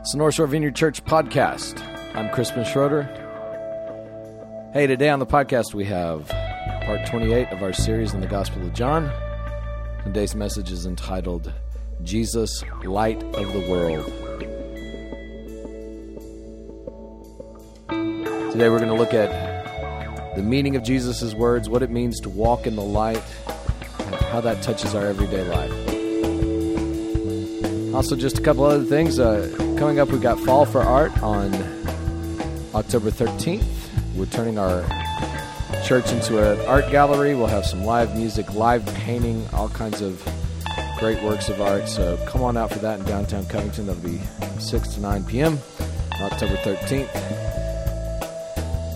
It's the North Shore Vineyard Church podcast. I'm Crispin Schroeder. Hey, today on the podcast we have part 28 of our series in the Gospel of John. Today's message is entitled Jesus, Light of the World. Today we're going to look at the meaning of Jesus' words, what it means to walk in the light, and how that touches our everyday life. Also, just a couple other things. Uh, coming up, we've got Fall for Art on October 13th. We're turning our church into an art gallery. We'll have some live music, live painting, all kinds of great works of art. So come on out for that in downtown Covington. That'll be 6 to 9 p.m. October 13th.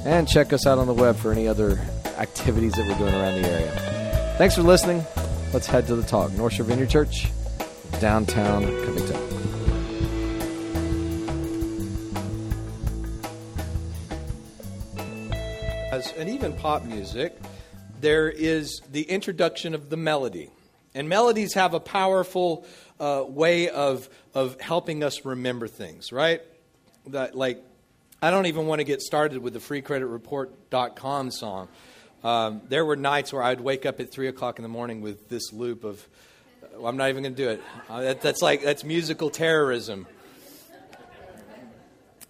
And check us out on the web for any other activities that we're doing around the area. Thanks for listening. Let's head to the talk. North Shore Vineyard Church, downtown Covington. As, and even pop music, there is the introduction of the melody. And melodies have a powerful uh, way of, of helping us remember things, right? That, like, I don't even want to get started with the freecreditreport.com song. Um, there were nights where I'd wake up at 3 o'clock in the morning with this loop of, well, I'm not even going to do it. Uh, that, that's like, that's musical terrorism.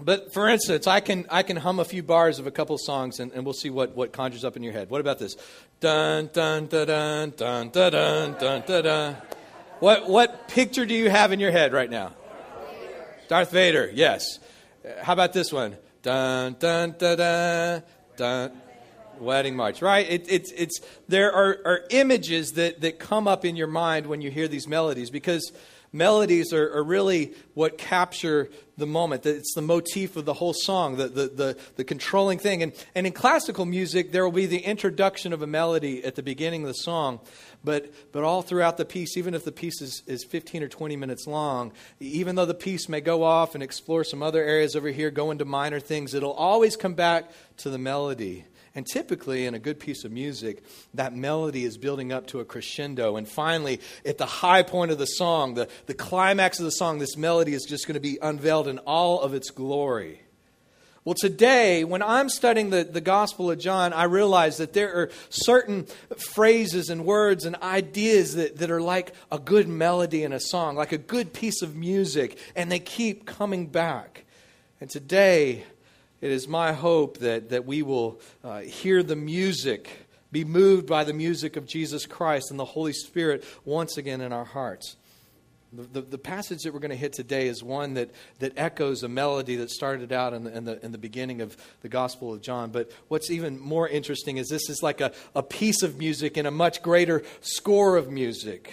But for instance, I can, I can hum a few bars of a couple songs and, and we'll see what, what conjures up in your head. What about this? Dun, dun, dun, dun, dun, dun, dun, dun, dun, dun. What, what picture do you have in your head right now? Darth Vader, yes. Uh, how about this one? Dun, dun, dun, dun, dun. Wedding March, right? It, it's, it's, there are, are images that, that come up in your mind when you hear these melodies because melodies are, are, really what capture the moment. It's the motif of the whole song, the, the, the, the, controlling thing. And, and in classical music, there will be the introduction of a melody at the beginning of the song. But, but all throughout the piece, even if the piece is, is 15 or 20 minutes long, even though the piece may go off and explore some other areas over here, go into minor things, it'll always come back to the melody. And typically, in a good piece of music, that melody is building up to a crescendo. And finally, at the high point of the song, the, the climax of the song, this melody is just going to be unveiled in all of its glory. Well, today, when I'm studying the, the Gospel of John, I realize that there are certain phrases and words and ideas that, that are like a good melody in a song, like a good piece of music, and they keep coming back. And today, it is my hope that, that we will uh, hear the music, be moved by the music of Jesus Christ and the Holy Spirit once again in our hearts. The, the, the passage that we're going to hit today is one that, that echoes a melody that started out in the, in, the, in the beginning of the Gospel of John. But what's even more interesting is this is like a, a piece of music in a much greater score of music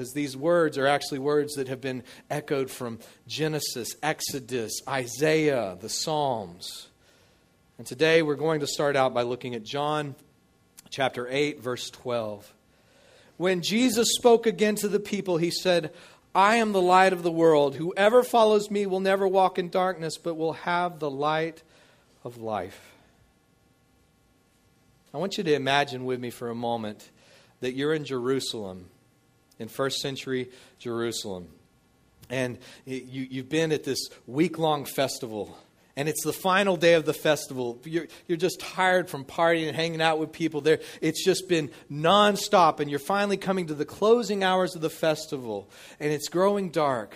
because these words are actually words that have been echoed from Genesis, Exodus, Isaiah, the Psalms. And today we're going to start out by looking at John chapter 8, verse 12. When Jesus spoke again to the people, he said, I am the light of the world. Whoever follows me will never walk in darkness, but will have the light of life. I want you to imagine with me for a moment that you're in Jerusalem in first century Jerusalem. And you, you've been at this week long festival and it's the final day of the festival. You're, you're just tired from partying and hanging out with people there. It's just been nonstop, and you're finally coming to the closing hours of the festival, and it's growing dark.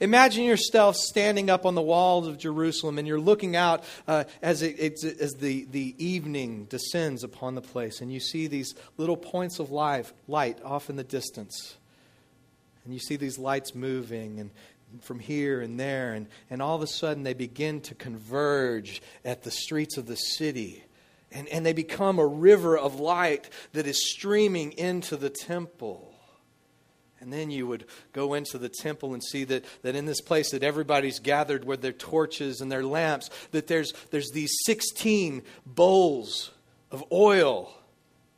Imagine yourself standing up on the walls of Jerusalem, and you're looking out uh, as, it, as the, the evening descends upon the place, and you see these little points of life, light off in the distance. And you see these lights moving, and from here and there, and, and all of a sudden they begin to converge at the streets of the city. And, and they become a river of light that is streaming into the temple. And then you would go into the temple and see that, that in this place that everybody's gathered with their torches and their lamps, that there's, there's these 16 bowls of oil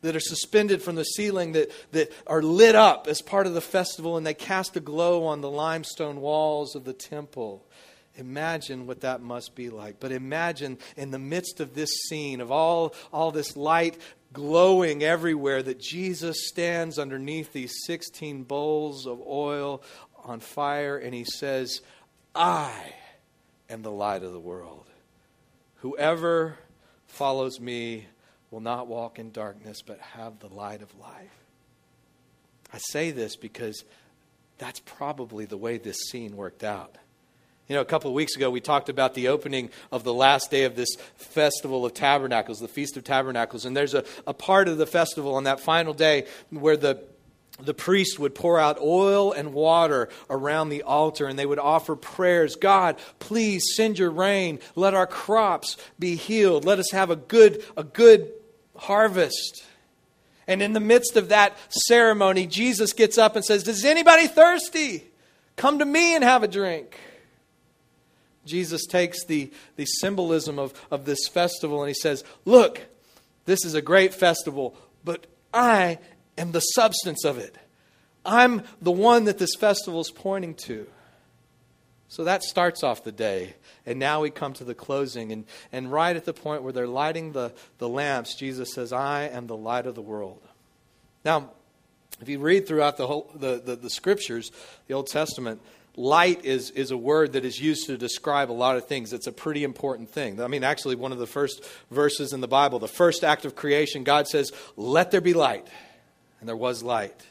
that are suspended from the ceiling that, that are lit up as part of the festival and they cast a glow on the limestone walls of the temple. Imagine what that must be like. But imagine in the midst of this scene, of all, all this light glowing everywhere, that Jesus stands underneath these 16 bowls of oil on fire and he says, I am the light of the world. Whoever follows me will not walk in darkness, but have the light of life. I say this because that's probably the way this scene worked out. You know, a couple of weeks ago, we talked about the opening of the last day of this Festival of Tabernacles, the Feast of Tabernacles. And there's a, a part of the festival on that final day where the the priest would pour out oil and water around the altar and they would offer prayers God, please send your rain. Let our crops be healed. Let us have a good, a good harvest. And in the midst of that ceremony, Jesus gets up and says, Does anybody thirsty? Come to me and have a drink. Jesus takes the, the symbolism of, of this festival and he says, Look, this is a great festival, but I am the substance of it. I'm the one that this festival is pointing to. So that starts off the day. And now we come to the closing. And, and right at the point where they're lighting the, the lamps, Jesus says, I am the light of the world. Now, if you read throughout the, whole, the, the, the scriptures, the Old Testament, light is, is a word that is used to describe a lot of things. It's a pretty important thing. I mean, actually, one of the first verses in the Bible, the first act of creation, God says, Let there be light. And there was light.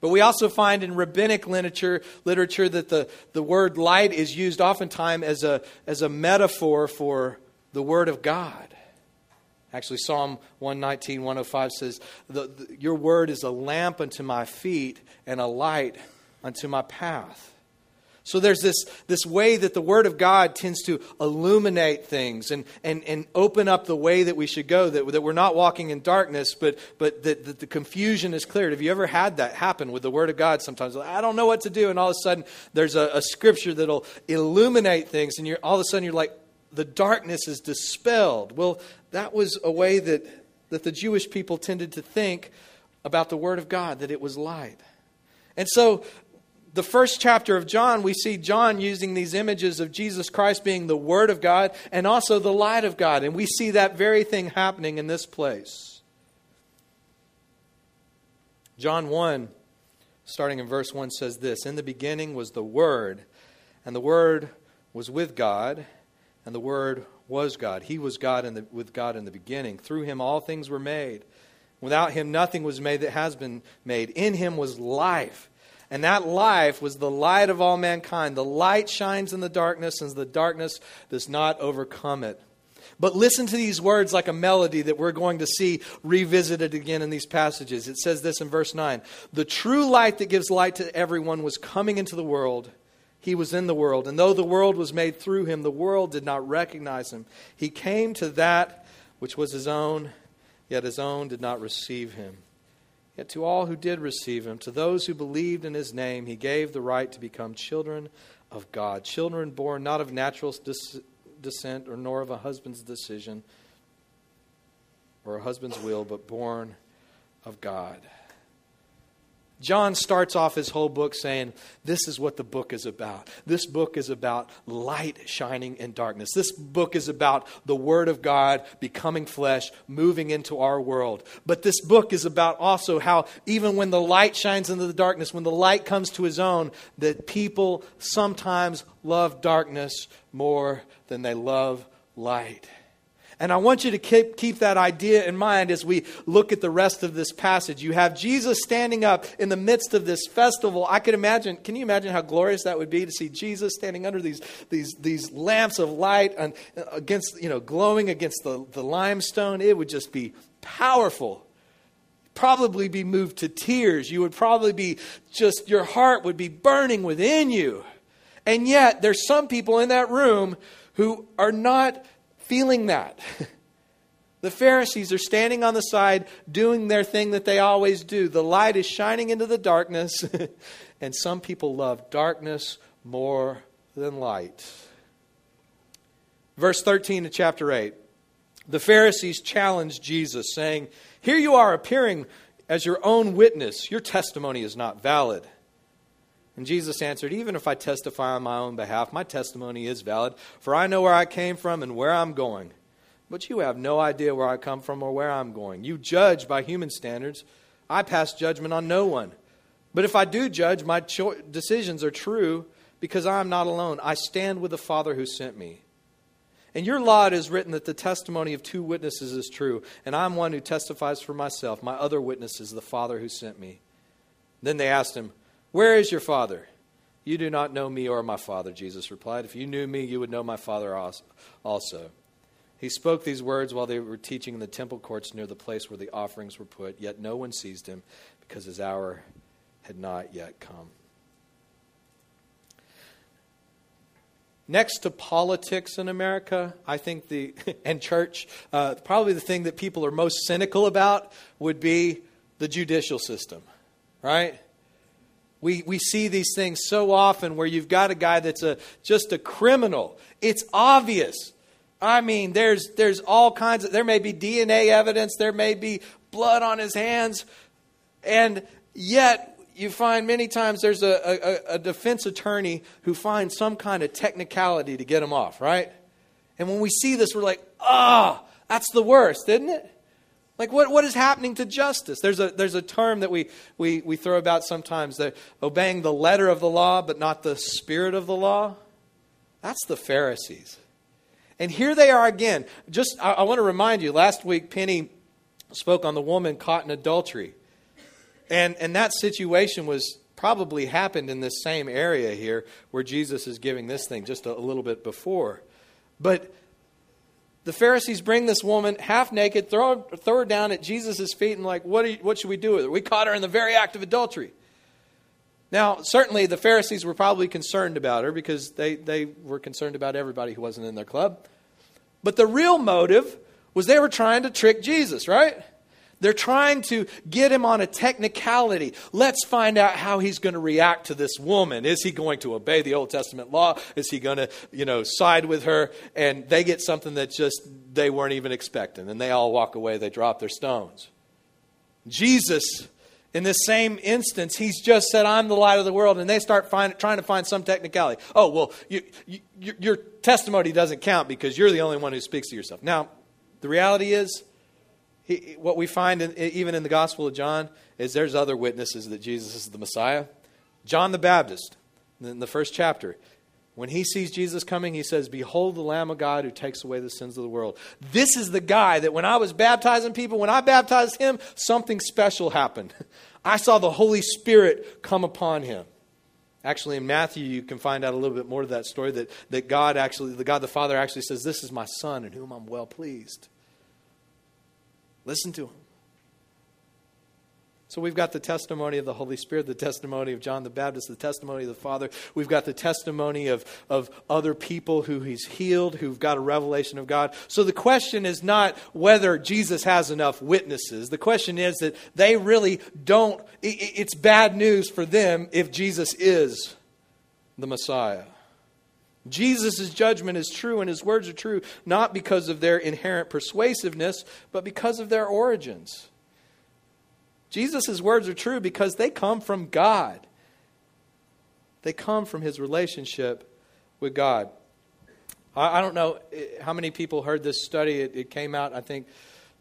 But we also find in rabbinic literature, literature that the, the word light is used oftentimes as a, as a metaphor for the Word of God. Actually, Psalm 119, 105 says, the, the, Your word is a lamp unto my feet and a light unto my path. So there's this, this way that the Word of God tends to illuminate things and, and, and open up the way that we should go, that, that we're not walking in darkness, but, but that, that the confusion is cleared. Have you ever had that happen with the Word of God sometimes? I don't know what to do, and all of a sudden there's a, a scripture that'll illuminate things, and you're, all of a sudden you're like, the darkness is dispelled. Well, that was a way that, that the Jewish people tended to think about the Word of God, that it was light. And so the first chapter of John, we see John using these images of Jesus Christ being the Word of God and also the light of God. And we see that very thing happening in this place. John 1, starting in verse 1, says this In the beginning was the Word, and the Word was with God, and the Word was God. He was God in the, with God in the beginning. Through him all things were made. Without him nothing was made that has been made. In him was life and that life was the light of all mankind. The light shines in the darkness, and the darkness does not overcome it. But listen to these words like a melody that we're going to see revisited again in these passages. It says this in verse 9 The true light that gives light to everyone was coming into the world. He was in the world, and though the world was made through him, the world did not recognize him. He came to that which was his own, yet his own did not receive him. Yet to all who did receive him, to those who believed in his name, he gave the right to become children of God, children born not of natural descent or nor of a husband's decision or a husband's will, but born of God. John starts off his whole book saying, This is what the book is about. This book is about light shining in darkness. This book is about the Word of God becoming flesh, moving into our world. But this book is about also how, even when the light shines into the darkness, when the light comes to his own, that people sometimes love darkness more than they love light. And I want you to keep, keep that idea in mind as we look at the rest of this passage. You have Jesus standing up in the midst of this festival. I can imagine, can you imagine how glorious that would be to see Jesus standing under these, these, these lamps of light and uh, against, you know, glowing against the, the limestone? It would just be powerful. Probably be moved to tears. You would probably be just, your heart would be burning within you. And yet, there's some people in that room who are not feeling that. the Pharisees are standing on the side doing their thing that they always do. The light is shining into the darkness, and some people love darkness more than light. Verse 13 of chapter 8. The Pharisees challenged Jesus, saying, Here you are appearing as your own witness. Your testimony is not valid. And Jesus answered, Even if I testify on my own behalf, my testimony is valid, for I know where I came from and where I'm going. But you have no idea where I come from or where I'm going. You judge by human standards. I pass judgment on no one. But if I do judge, my cho- decisions are true because I am not alone. I stand with the Father who sent me. In your law is written that the testimony of two witnesses is true, and I am one who testifies for myself. My other witness is the Father who sent me. Then they asked him, Where is your Father? You do not know me or my Father, Jesus replied. If you knew me, you would know my Father also. He spoke these words while they were teaching in the temple courts near the place where the offerings were put, yet no one seized him because his hour had not yet come. Next to politics in America, I think the, and church, uh, probably the thing that people are most cynical about would be the judicial system, right? We, we see these things so often where you've got a guy that's a, just a criminal. It's obvious. I mean, there's, there's all kinds of, there may be DNA evidence, there may be blood on his hands, and yet you find many times there's a, a, a defense attorney who finds some kind of technicality to get him off, right? And when we see this, we're like, ah, oh, that's the worst, isn't it? Like, what, what is happening to justice? There's a, there's a term that we, we, we throw about sometimes that obeying the letter of the law, but not the spirit of the law. That's the Pharisees. And here they are again. Just, I, I want to remind you, last week Penny spoke on the woman caught in adultery. And, and that situation was probably happened in this same area here where Jesus is giving this thing just a, a little bit before. But the Pharisees bring this woman half naked, throw, throw her down at Jesus' feet, and like, what, you, what should we do with her? We caught her in the very act of adultery. Now, certainly the Pharisees were probably concerned about her because they, they were concerned about everybody who wasn't in their club. But the real motive was they were trying to trick Jesus, right? They're trying to get him on a technicality. Let's find out how he's going to react to this woman. Is he going to obey the Old Testament law? Is he going to, you know, side with her? And they get something that just they weren't even expecting. And they all walk away. They drop their stones. Jesus, in this same instance, he's just said, I'm the light of the world. And they start find, trying to find some technicality. Oh, well, you, you, your testimony doesn't count because you're the only one who speaks to yourself. Now, the reality is, he, what we find in, even in the Gospel of John is there's other witnesses that Jesus is the Messiah. John the Baptist, in the first chapter, when he sees Jesus coming, he says, Behold the Lamb of God who takes away the sins of the world. This is the guy that when I was baptizing people, when I baptized him, something special happened. I saw the Holy Spirit come upon him. Actually, in Matthew, you can find out a little bit more of that story that, that God actually, the God the Father actually says, This is my Son in whom I'm well pleased. Listen to him. So we've got the testimony of the Holy Spirit, the testimony of John the Baptist, the testimony of the Father. We've got the testimony of, of other people who he's healed, who've got a revelation of God. So the question is not whether Jesus has enough witnesses. The question is that they really don't, it's bad news for them if Jesus is the Messiah. Jesus' judgment is true and his words are true, not because of their inherent persuasiveness, but because of their origins. Jesus' words are true because they come from God. They come from his relationship with God. I, I don't know eh, how many people heard this study. It, it, came out, I think,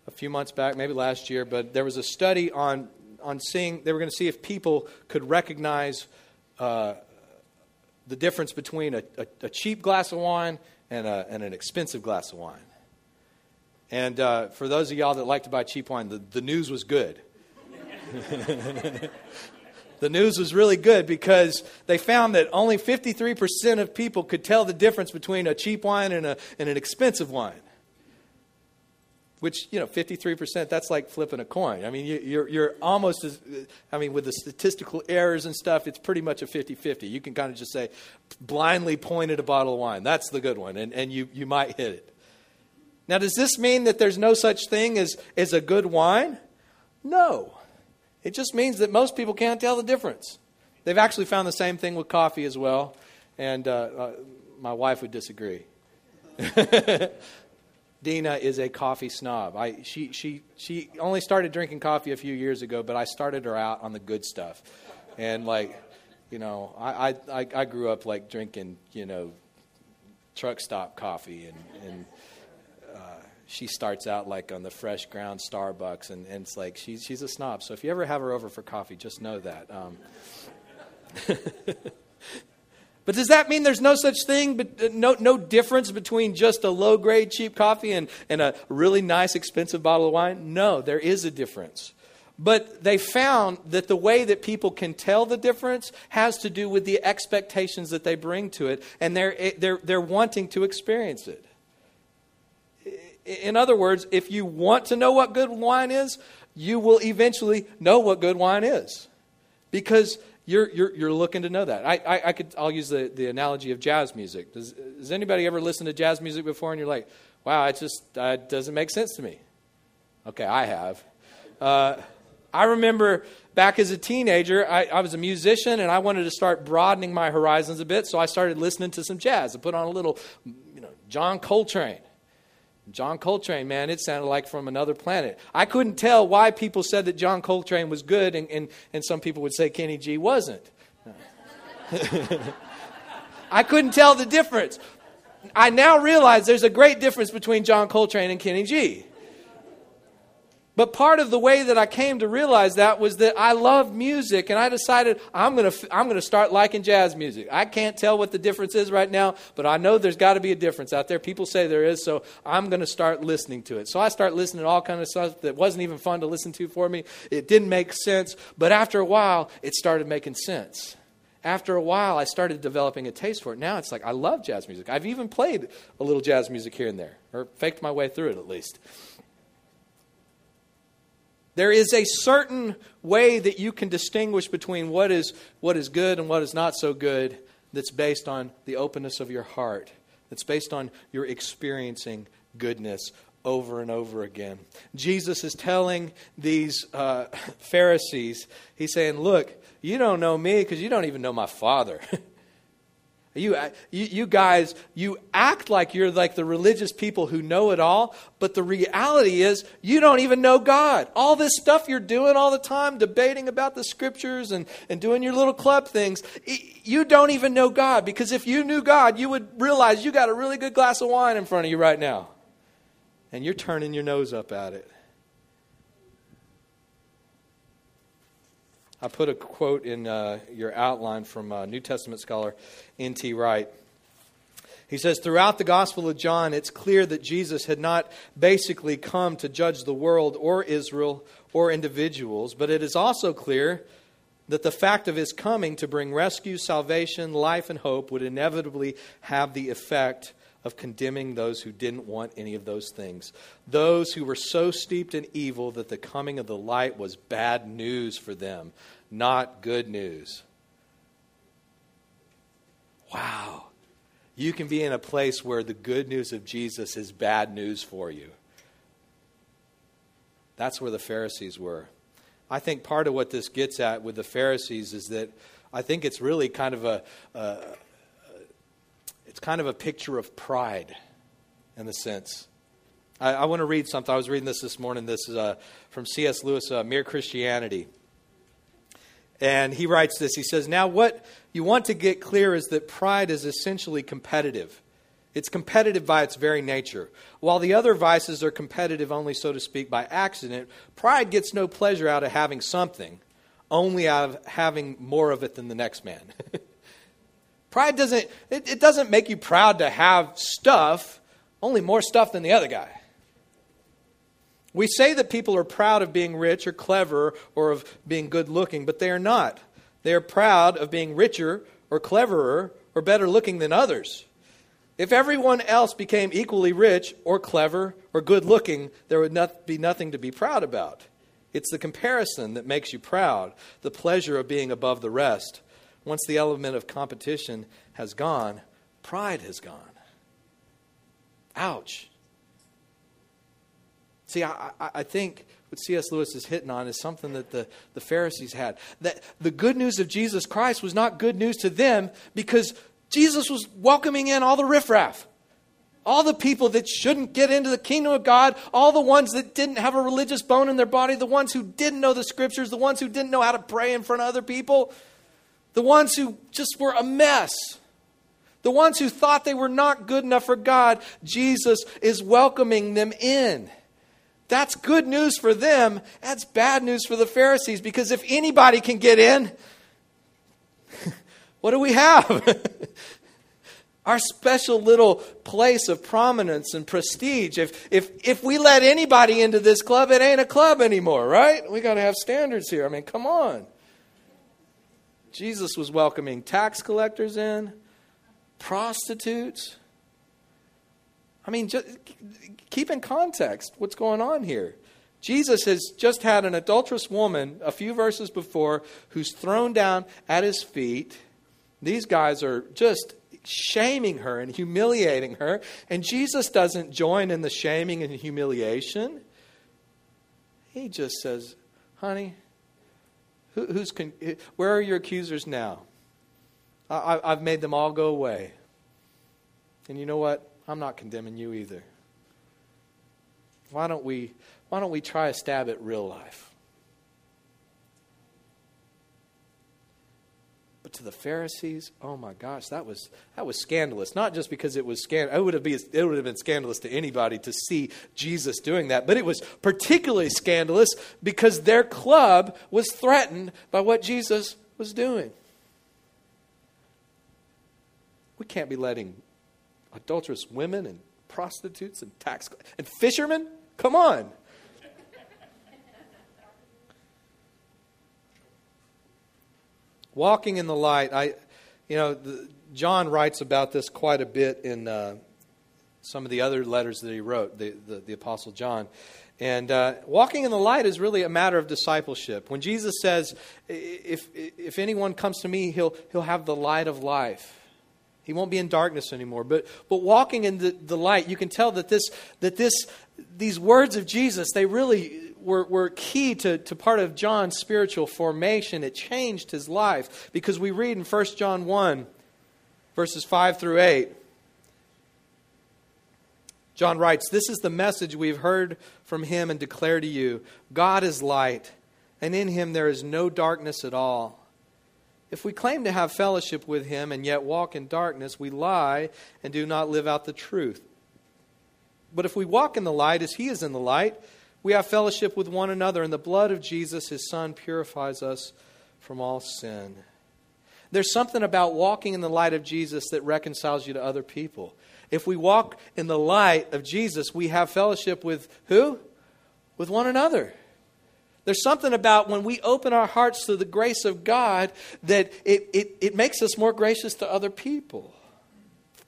a few months back, maybe last year, but there was a study on, on seeing, they were going to see if people could recognize uh, the difference between a, a, a cheap glass of wine and, a, and, an expensive glass of wine. And uh, for those of y'all that like to buy cheap wine, the, the news was good. the news was really good because they found that only 53% of people could tell the difference between a cheap wine and, a, and an expensive wine which you know 53% that's like flipping a coin. I mean you, are you're almost as i mean with the statistical errors and stuff it's pretty much a 50-50 you can kind of just say blindly point at a bottle of wine. That's the good one and, and you, you might hit it. Now does this mean that there's no such thing as, as a good wine? No. It just means that most people can't tell the difference. They've actually found the same thing with coffee as well and uh, uh, my wife would disagree Dina is a coffee snob. I, she, she, she only started drinking coffee a few years ago, but I started her out on the good stuff. And, like, you know, I, I, I grew up, like, drinking, you know, truck stop coffee. And, and uh, she starts out, like, on the fresh ground Starbucks. And, and it's like, she's, she's a snob. So if you ever have her over for coffee, just know that. Um, But does that mean there's no such thing, but uh, no, no difference between just a low grade cheap coffee and, and a really nice expensive bottle of wine? No, there is a difference. But they found that the way that people can tell the difference has to do with the expectations that they bring to it, and they're, eh, they're, they're wanting to experience it. In other words, if you want to know what good wine is, you will eventually know what good wine is. Because you're, you're, you're looking to know that. I, I, I, could, I'll use the, the analogy of jazz music. Does, does anybody ever listen to jazz music before and you're like, wow, it just uh, doesn't make sense to me? Okay, I have. Uh, I remember back as a teenager, I, I, was a musician and I wanted to start broadening my horizons a bit, so I started listening to some jazz. I put on a little, you know, John Coltrane. John Coltrane, man, it sounded like from another planet. I couldn't tell why people said that John Coltrane was good and, and, and some people would say Kenny G wasn't. I couldn't tell the difference. I now realize there's a great difference between John Coltrane and Kenny G. But part of the way that I came to realize that was that I love music and I decided I'm going to I'm going to start liking jazz music. I can't tell what the difference is right now, but I know there's got to be a difference out there. People say there is, so I'm going to start listening to it. So I start listening to all kind of stuff that wasn't even fun to listen to for me. It didn't make sense, but after a while it started making sense. After a while I started developing a taste for it. Now it's like I love jazz music. I've even played a little jazz music here and there or faked my way through it at least. There is a certain way that you can distinguish between what is, what is good and what is not so good that's based on the openness of your heart, that's based on your experiencing goodness over and over again. Jesus is telling these uh, Pharisees, He's saying, Look, you don't know me because you don't even know my Father. You, uh, you, you guys, you act like you're like the religious people who know it all, but the reality is you don't even know God. All this stuff you're doing all the time, debating about the scriptures and, and doing your little club things, you don't even know God. Because if you knew God, you would realize you got a really good glass of wine in front of you right now. And you're turning your nose up at it. I put a quote in uh, your outline from a New Testament scholar N.T. Wright. He says, throughout the Gospel of John, it's clear that Jesus had not basically come to judge the world or Israel or individuals, but it is also clear that the fact of his coming to bring rescue, salvation, life, and hope would inevitably have the effect of condemning those who didn't want any of those things. Those who were so steeped in evil that the coming of the light was bad news for them, not good news. Wow. You can be in a place where the good news of Jesus is bad news for you. That's where the Pharisees were. I think part of what this gets at with the Pharisees is that I think it's really kind of a, a it's kind of a picture of pride in the sense. I, I want to read something. I was reading this this morning. This is uh, from C.S. Lewis, uh, Mere Christianity. And he writes this. He says, Now, what you want to get clear is that pride is essentially competitive. It's competitive by its very nature. While the other vices are competitive only, so to speak, by accident, pride gets no pleasure out of having something, only out of having more of it than the next man. Pride doesn't, it, it doesn't make you proud to have stuff, only more stuff than the other guy. We say that people are proud of being rich or clever or of being good looking, but they are not. They are proud of being richer or cleverer or better looking than others. If everyone else became equally rich or clever or good looking, there would not be nothing to be proud about. It's the comparison that makes you proud, the pleasure of being above the rest. Once the element of competition has gone, pride has gone. Ouch. See, I, I, think what C.S. Lewis is hitting on is something that the, the Pharisees had. That the good news of Jesus Christ was not good news to them because Jesus was welcoming in all the riffraff. All the people that shouldn't get into the kingdom of God, all the ones that didn't have a religious bone in their body, the ones who didn't know the scriptures, the ones who didn't know how to pray in front of other people, the ones who just were a mess, the ones who thought they were not good enough for God, Jesus is welcoming them in. That's good news for them. That's bad news for the Pharisees because if anybody can get in, What do we have? Our special little place of prominence and prestige. If, if, if we let anybody into this club, it ain't a club anymore, right? We got to have standards here. I mean, come on. Jesus was welcoming tax collectors in, prostitutes. I mean, just keep in context what's going on here. Jesus has just had an adulterous woman a few verses before who's thrown down at his feet. These guys are just shaming her and humiliating her. And Jesus doesn't join in the shaming and humiliation. He just says, honey, who, who's con- where are your accusers now? I, I've made them all go away. And you know what? I'm not condemning you either. Why don't we, why don't we try a stab at real life? To the Pharisees, oh my gosh, that was that was scandalous. Not just because it was scandalous; it would have been it would have been scandalous to anybody to see Jesus doing that, but it was particularly scandalous because their club was threatened by what Jesus was doing. We can't be letting adulterous women and prostitutes and tax and fishermen. Come on. Walking in the light, I, you know, the, John writes about this quite a bit in uh, some of the other letters that he wrote, the, the, the Apostle John. And uh, walking in the light is really a matter of discipleship. When Jesus says, if, if anyone comes to me, he'll, he'll have the light of life. He won't be in darkness anymore. But, but walking in the, the light, you can tell that, this, that this, these words of Jesus, they really were, were key to, to part of John's spiritual formation. It changed his life because we read in 1 John 1, verses 5 through 8. John writes, This is the message we've heard from him and declare to you God is light, and in him there is no darkness at all. If we claim to have fellowship with him and yet walk in darkness, we lie and do not live out the truth. But if we walk in the light as he is in the light, we have fellowship with one another, and the blood of Jesus, his Son, purifies us from all sin. There's something about walking in the light of Jesus that reconciles you to other people. If we walk in the light of Jesus, we have fellowship with who? With one another. There's something about when we open our hearts to the grace of God that it, it, it makes us more gracious to other people.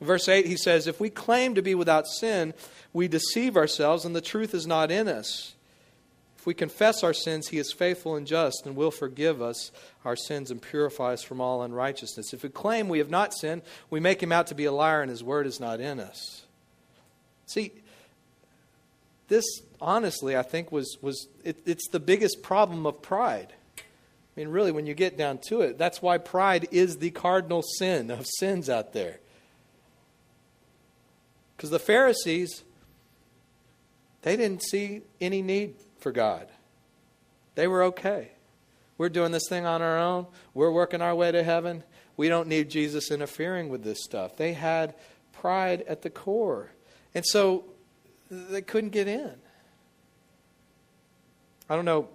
Verse 8, he says, If we claim to be without sin, we deceive ourselves and the truth is not in us. If we confess our sins, he is faithful and just and will forgive us our sins and purify us from all unrighteousness. If we claim we have not sinned, we make him out to be a liar and his word is not in us. See, this honestly, I think, was, was it, it's the biggest problem of pride. I mean, really, when you get down to it, that's why pride is the cardinal sin of sins out there. Because the Pharisees, they didn't see any need for God. They were okay. We're doing this thing on our own. We're working our way to heaven. We don't need Jesus interfering with this stuff. They had pride at the core. And so they couldn't get in. I don't know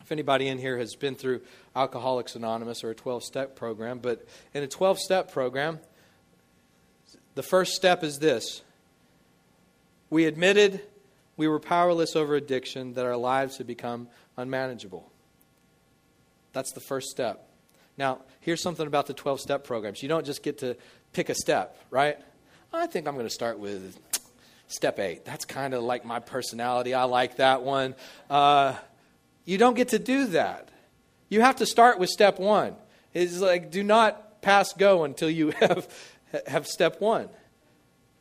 if anybody in here has been through Alcoholics Anonymous or a 12 step program, but in a 12 step program, the first step is this we admitted we were powerless over addiction, that our lives had become unmanageable. That's the first step. Now, here's something about the 12 step programs. You don't just get to pick a step, right? I think I'm going to start with step eight. That's kind of like my personality. I like that one. Uh, you don't get to do that. You have to start with step one. It's like, do not pass go until you have, have step one.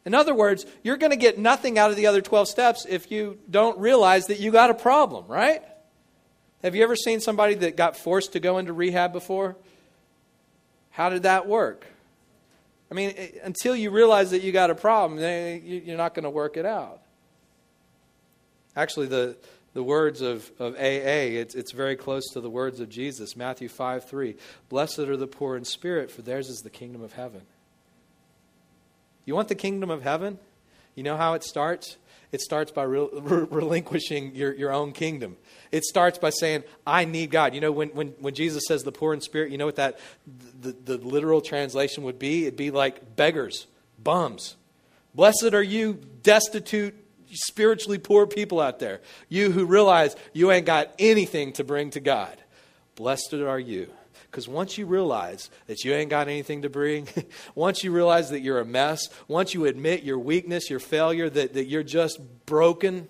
In other words, you're going to get nothing out of the other 12 steps if you don't realize that you got a problem, right? Have you ever seen somebody that got forced to go into rehab before? How did that work? I mean, eh, until you realize that you got a problem, you're not going to work it out. Actually, the, the words of, of AA, it's, it's very close to the words of Jesus, Matthew 5 3. Blessed are the poor in spirit, for theirs is the kingdom of heaven. You want the kingdom of heaven? You know how it starts? It starts by re- re- relinquishing your, your own kingdom. It starts by saying, I need God. You know, when, when, when Jesus says the poor in spirit, you know what that, the, the literal translation would be? It'd be like beggars, bums. Blessed are you, destitute, spiritually poor people out there. You who realize you ain't got anything to bring to God. Blessed are you. Because once you realize that you ain't got anything to bring, once you realize that you're a mess, once you admit your weakness, your failure, that, that you're just broken,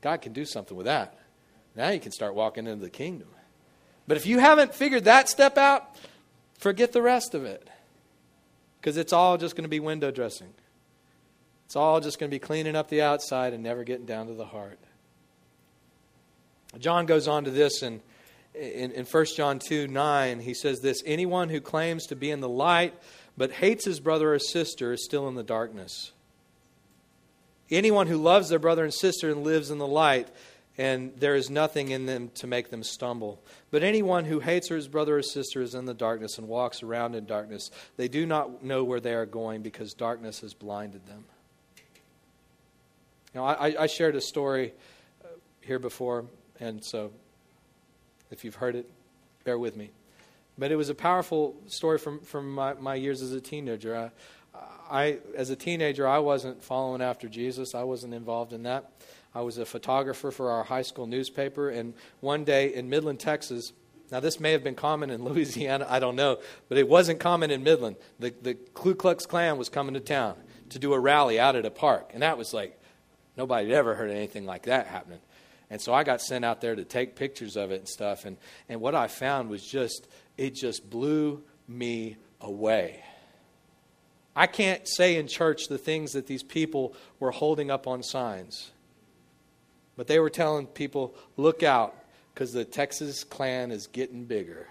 God can do something with that. Now you can start walking into the kingdom. But if you haven't figured that step out, forget the rest of it. Because it's all just going to be window dressing. It's all just going to be cleaning up the outside and never getting down to the heart. John goes on to this in in, in 1 John 2 9, he says this Anyone who claims to be in the light but hates his brother or sister is still in the darkness. Anyone who loves their brother and sister and lives in the light, and there is nothing in them to make them stumble. But anyone who hates his brother or sister is in the darkness and walks around in darkness. They do not know where they are going because darkness has blinded them. You know, I, I shared a story uh, here before, and so if you've heard it, bear with me. But it was a powerful story from, from my, my years as a teenager. I, I, as a teenager, I wasn't following after Jesus. I wasn't involved in that. I was a photographer for our high school newspaper. And one day in Midland, Texas, now this may have been common in Louisiana, I don't know, but it wasn't common in Midland. The, the Ku Klux Klan was coming to town to do a rally out at a park. And that was like, nobody had ever heard anything like that happening. And so I got sent out there to take pictures of it and stuff. And, and what I found was just, it just blew me away. I can't say in church the things that these people were holding up on signs. But they were telling people, look out, because the Texas Klan is getting bigger.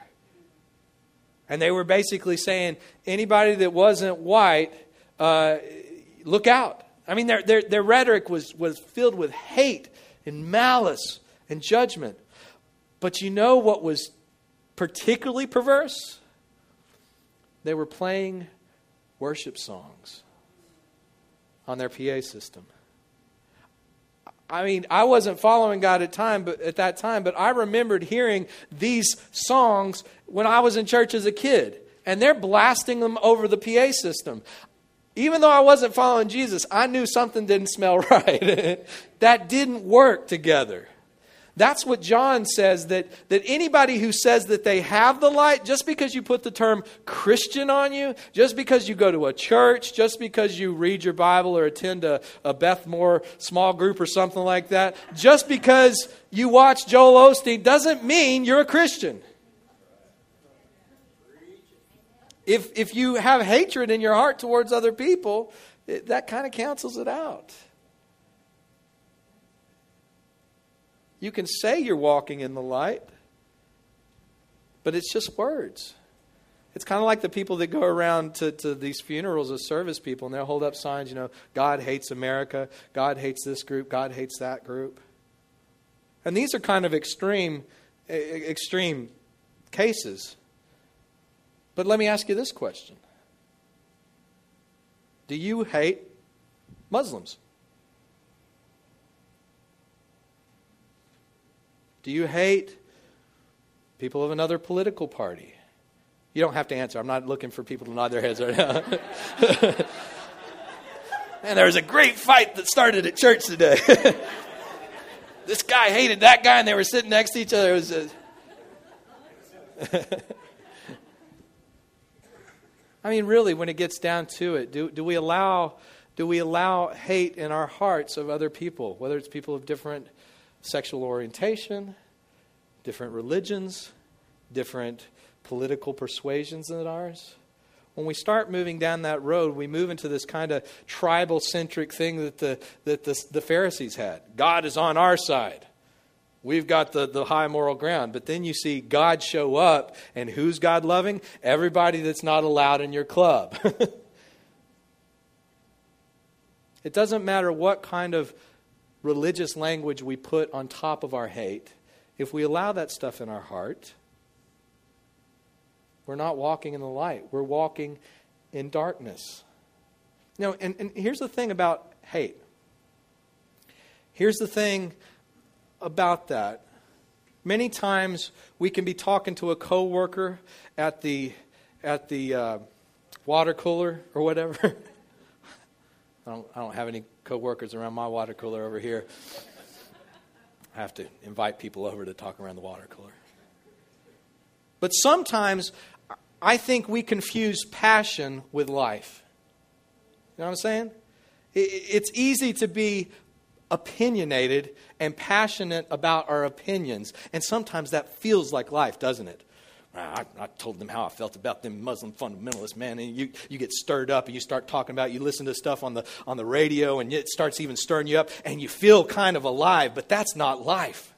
And they were basically saying, anybody that wasn't white, uh, look out. I mean, their, their, their rhetoric was, was filled with hate and malice and judgment. But you know what was particularly perverse? They were playing worship songs on their PA system. I mean, I wasn't following God at time, but at that time, but I remembered hearing these songs when I was in church as a kid, and they're blasting them over the PA system. Even though I wasn't following Jesus, I knew something didn't smell right. that didn't work together. That's what John says that, that anybody who says that they have the light, just because you put the term Christian on you, just because you go to a church, just because you read your Bible or attend a, a Beth Moore small group or something like that, just because you watch Joel Osteen doesn't mean you're a Christian. If, if you have hatred in your heart towards other people, it, that kind of cancels it out. You can say you're walking in the light, but it's just words. It's kind of like the people that go around to, to these funerals of service people and they'll hold up signs, you know, God hates America, God hates this group, God hates that group. And these are kind of extreme, extreme cases. But let me ask you this question Do you hate Muslims? Do you hate people of another political party? You don't have to answer. I'm not looking for people to nod their heads right now. Man, there was a great fight that started at church today. this guy hated that guy, and they were sitting next to each other. It was just... I mean, really, when it gets down to it, do, do we allow do we allow hate in our hearts of other people, whether it's people of different sexual orientation, different religions, different political persuasions than ours? When we start moving down that road, we move into this kind of tribal centric thing that the, that the, the Pharisees had. God is on our side. We've got the, the high moral ground. But then you see God show up, and who's God loving? Everybody that's not allowed in your club. it doesn't matter what kind of religious language we put on top of our hate, if we allow that stuff in our heart, we're not walking in the light, we're walking in darkness. Know, and, and here's the thing about hate. Here's the thing about that. Many times we can be talking to a coworker at the at the uh, water cooler or whatever. I don't I don't have any coworkers around my water cooler over here. I have to invite people over to talk around the water cooler. But sometimes I think we confuse passion with life. You know what I'm saying? It's easy to be opinionated and passionate about our opinions. And sometimes that feels like life, doesn't it? I, I, told them how I felt about them Muslim fundamentalists, man. And you, you get stirred up and you start talking about, you listen to stuff on the, on the radio and it starts even stirring you up and you feel kind of alive, but that's not life.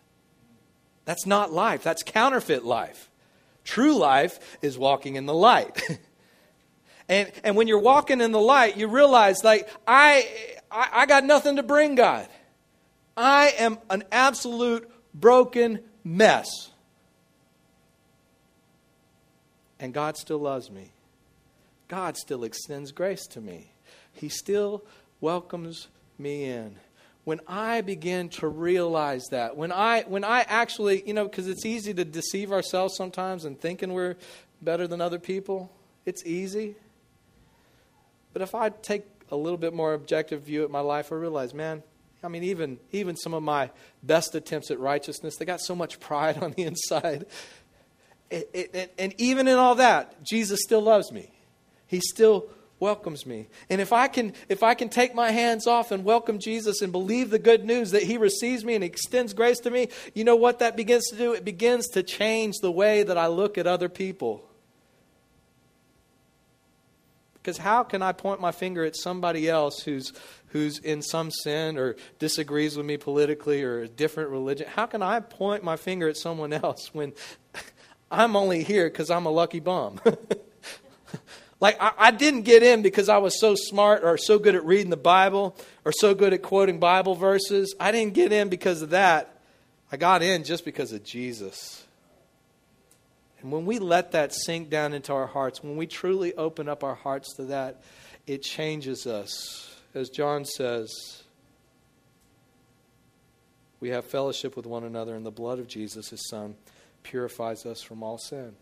That's not life. That's counterfeit life. True life is walking in the light. and, and when you're walking in the light, you realize, like, I, I, I got nothing to bring God. I am an absolute broken mess. And God still loves me. God still extends grace to me. He still welcomes me in. When I begin to realize that, when I, when I actually, you know, because it's easy to deceive ourselves sometimes and thinking we're better than other people, it's easy. But if I take a little bit more objective view at my life, I realize, man, I mean, even, even some of my best attempts at righteousness, they got so much pride on the inside it, it, and even in all that, Jesus still loves me. He still welcomes me. And if I can if I can take my hands off and welcome Jesus and believe the good news that he receives me and extends grace to me, you know what that begins to do? It begins to change the way that I look at other people. Because how can I point my finger at somebody else who's who's in some sin or disagrees with me politically or a different religion? How can I point my finger at someone else when I'm only here because I'm a lucky bum. like, I, I, didn't get in because I was so smart or so good at reading the Bible or so good at quoting Bible verses. I didn't get in because of that. I got in just because of Jesus. And when we let that sink down into our hearts, when we truly open up our hearts to that, it changes us. As John says, we have fellowship with one another and the blood of Jesus, his Son purifies us from all sin.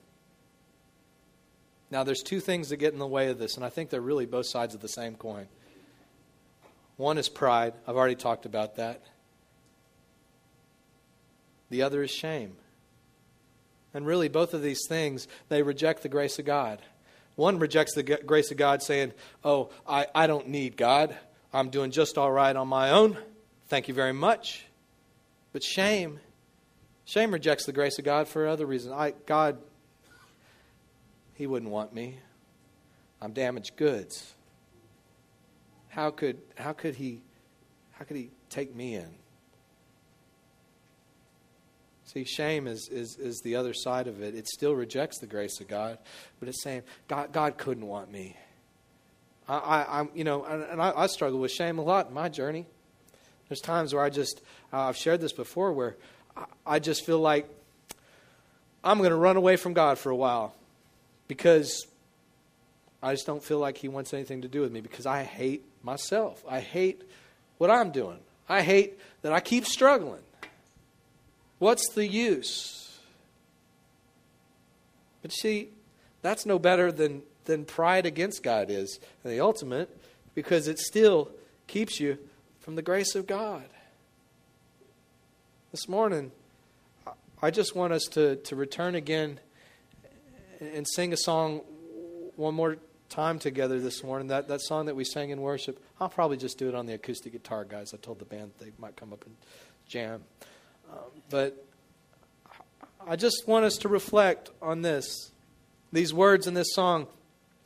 Now, there's two things that get in the way of this, and I think they're really both sides of the same coin. One is pride. I've already talked about that. The other is shame. And really, both of these things, they reject the grace of God. One rejects the grace of God, saying, Oh, I, I don't need God. I'm doing just all right on my own. Thank you very much. But shame Shame rejects the grace of God for other reasons. I, God, He wouldn't want me. I'm damaged goods. How could, how could He how could He take me in? See, shame is, is, is the other side of it. It still rejects the grace of God, but it's saying, God, God couldn't want me. I, I, am you know, and I, I, struggle with shame a lot in my journey. There's times where I just, uh, I've shared this before, where I just feel like I'm going to run away from God for a while because I just don't feel like He wants anything to do with me because I hate myself. I hate what I'm doing. I hate that I keep struggling. What's the use? But see, that's no better than, than pride against God is in the ultimate because it still keeps you from the grace of God. This morning, I just want us to, to return again and sing a song one more time together this morning. That, that song that we sang in worship, I'll probably just do it on the acoustic guitar, guys. I told the band they might come up and jam. But I just want us to reflect on this. These words in this song,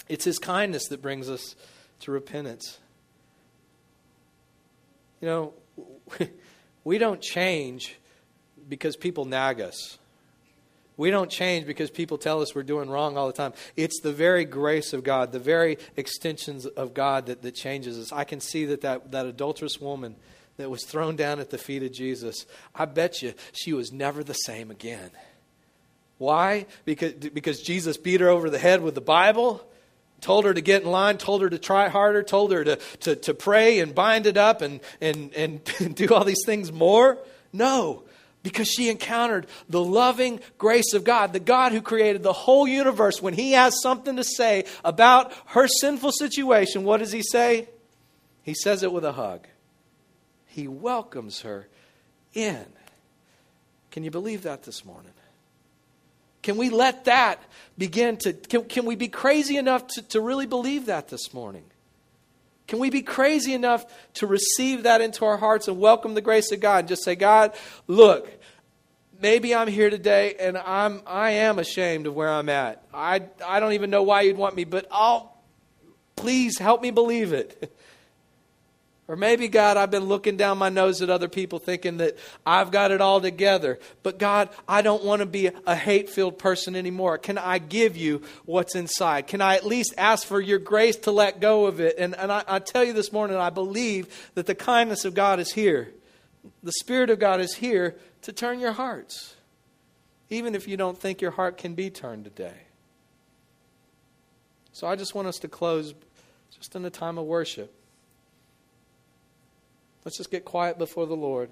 it's His kindness that brings us to repentance. You know, We don't change because people nag us. We don't change because people tell us we're doing wrong all the time. It's the very grace of God, the very extensions of God that, that changes us. I can see that, that that adulterous woman that was thrown down at the feet of Jesus, I bet you she was never the same again. Why? Because, because Jesus beat her over the head with the Bible? told her to get in line, told her to try harder, told her to, to, to pray and bind it up and, and, and do all these things more? No, because she encountered the loving grace of God, the God who created the whole universe. When He has something to say about her sinful situation, what does He say? He says it with a hug. He welcomes her in. Can you believe that this morning? Can we let that begin to, can, can we be crazy enough to, to really believe that this morning? Can we be crazy enough to receive that into our hearts and welcome the grace of God and just say, God, look, maybe I'm here today and I'm I am ashamed of where I'm at. I I don't even know why you'd want me, but I'll please help me believe it. Or maybe, God, I've been looking down my nose at other people thinking that I've got it all together. But, God, I don't want to be a hate filled person anymore. Can I give you what's inside? Can I at least ask for your grace to let go of it? And, and I, I tell you this morning, I believe that the kindness of God is here. The Spirit of God is here to turn your hearts, even if you don't think your heart can be turned today. So I just want us to close just in a time of worship. Let's just get quiet before the Lord.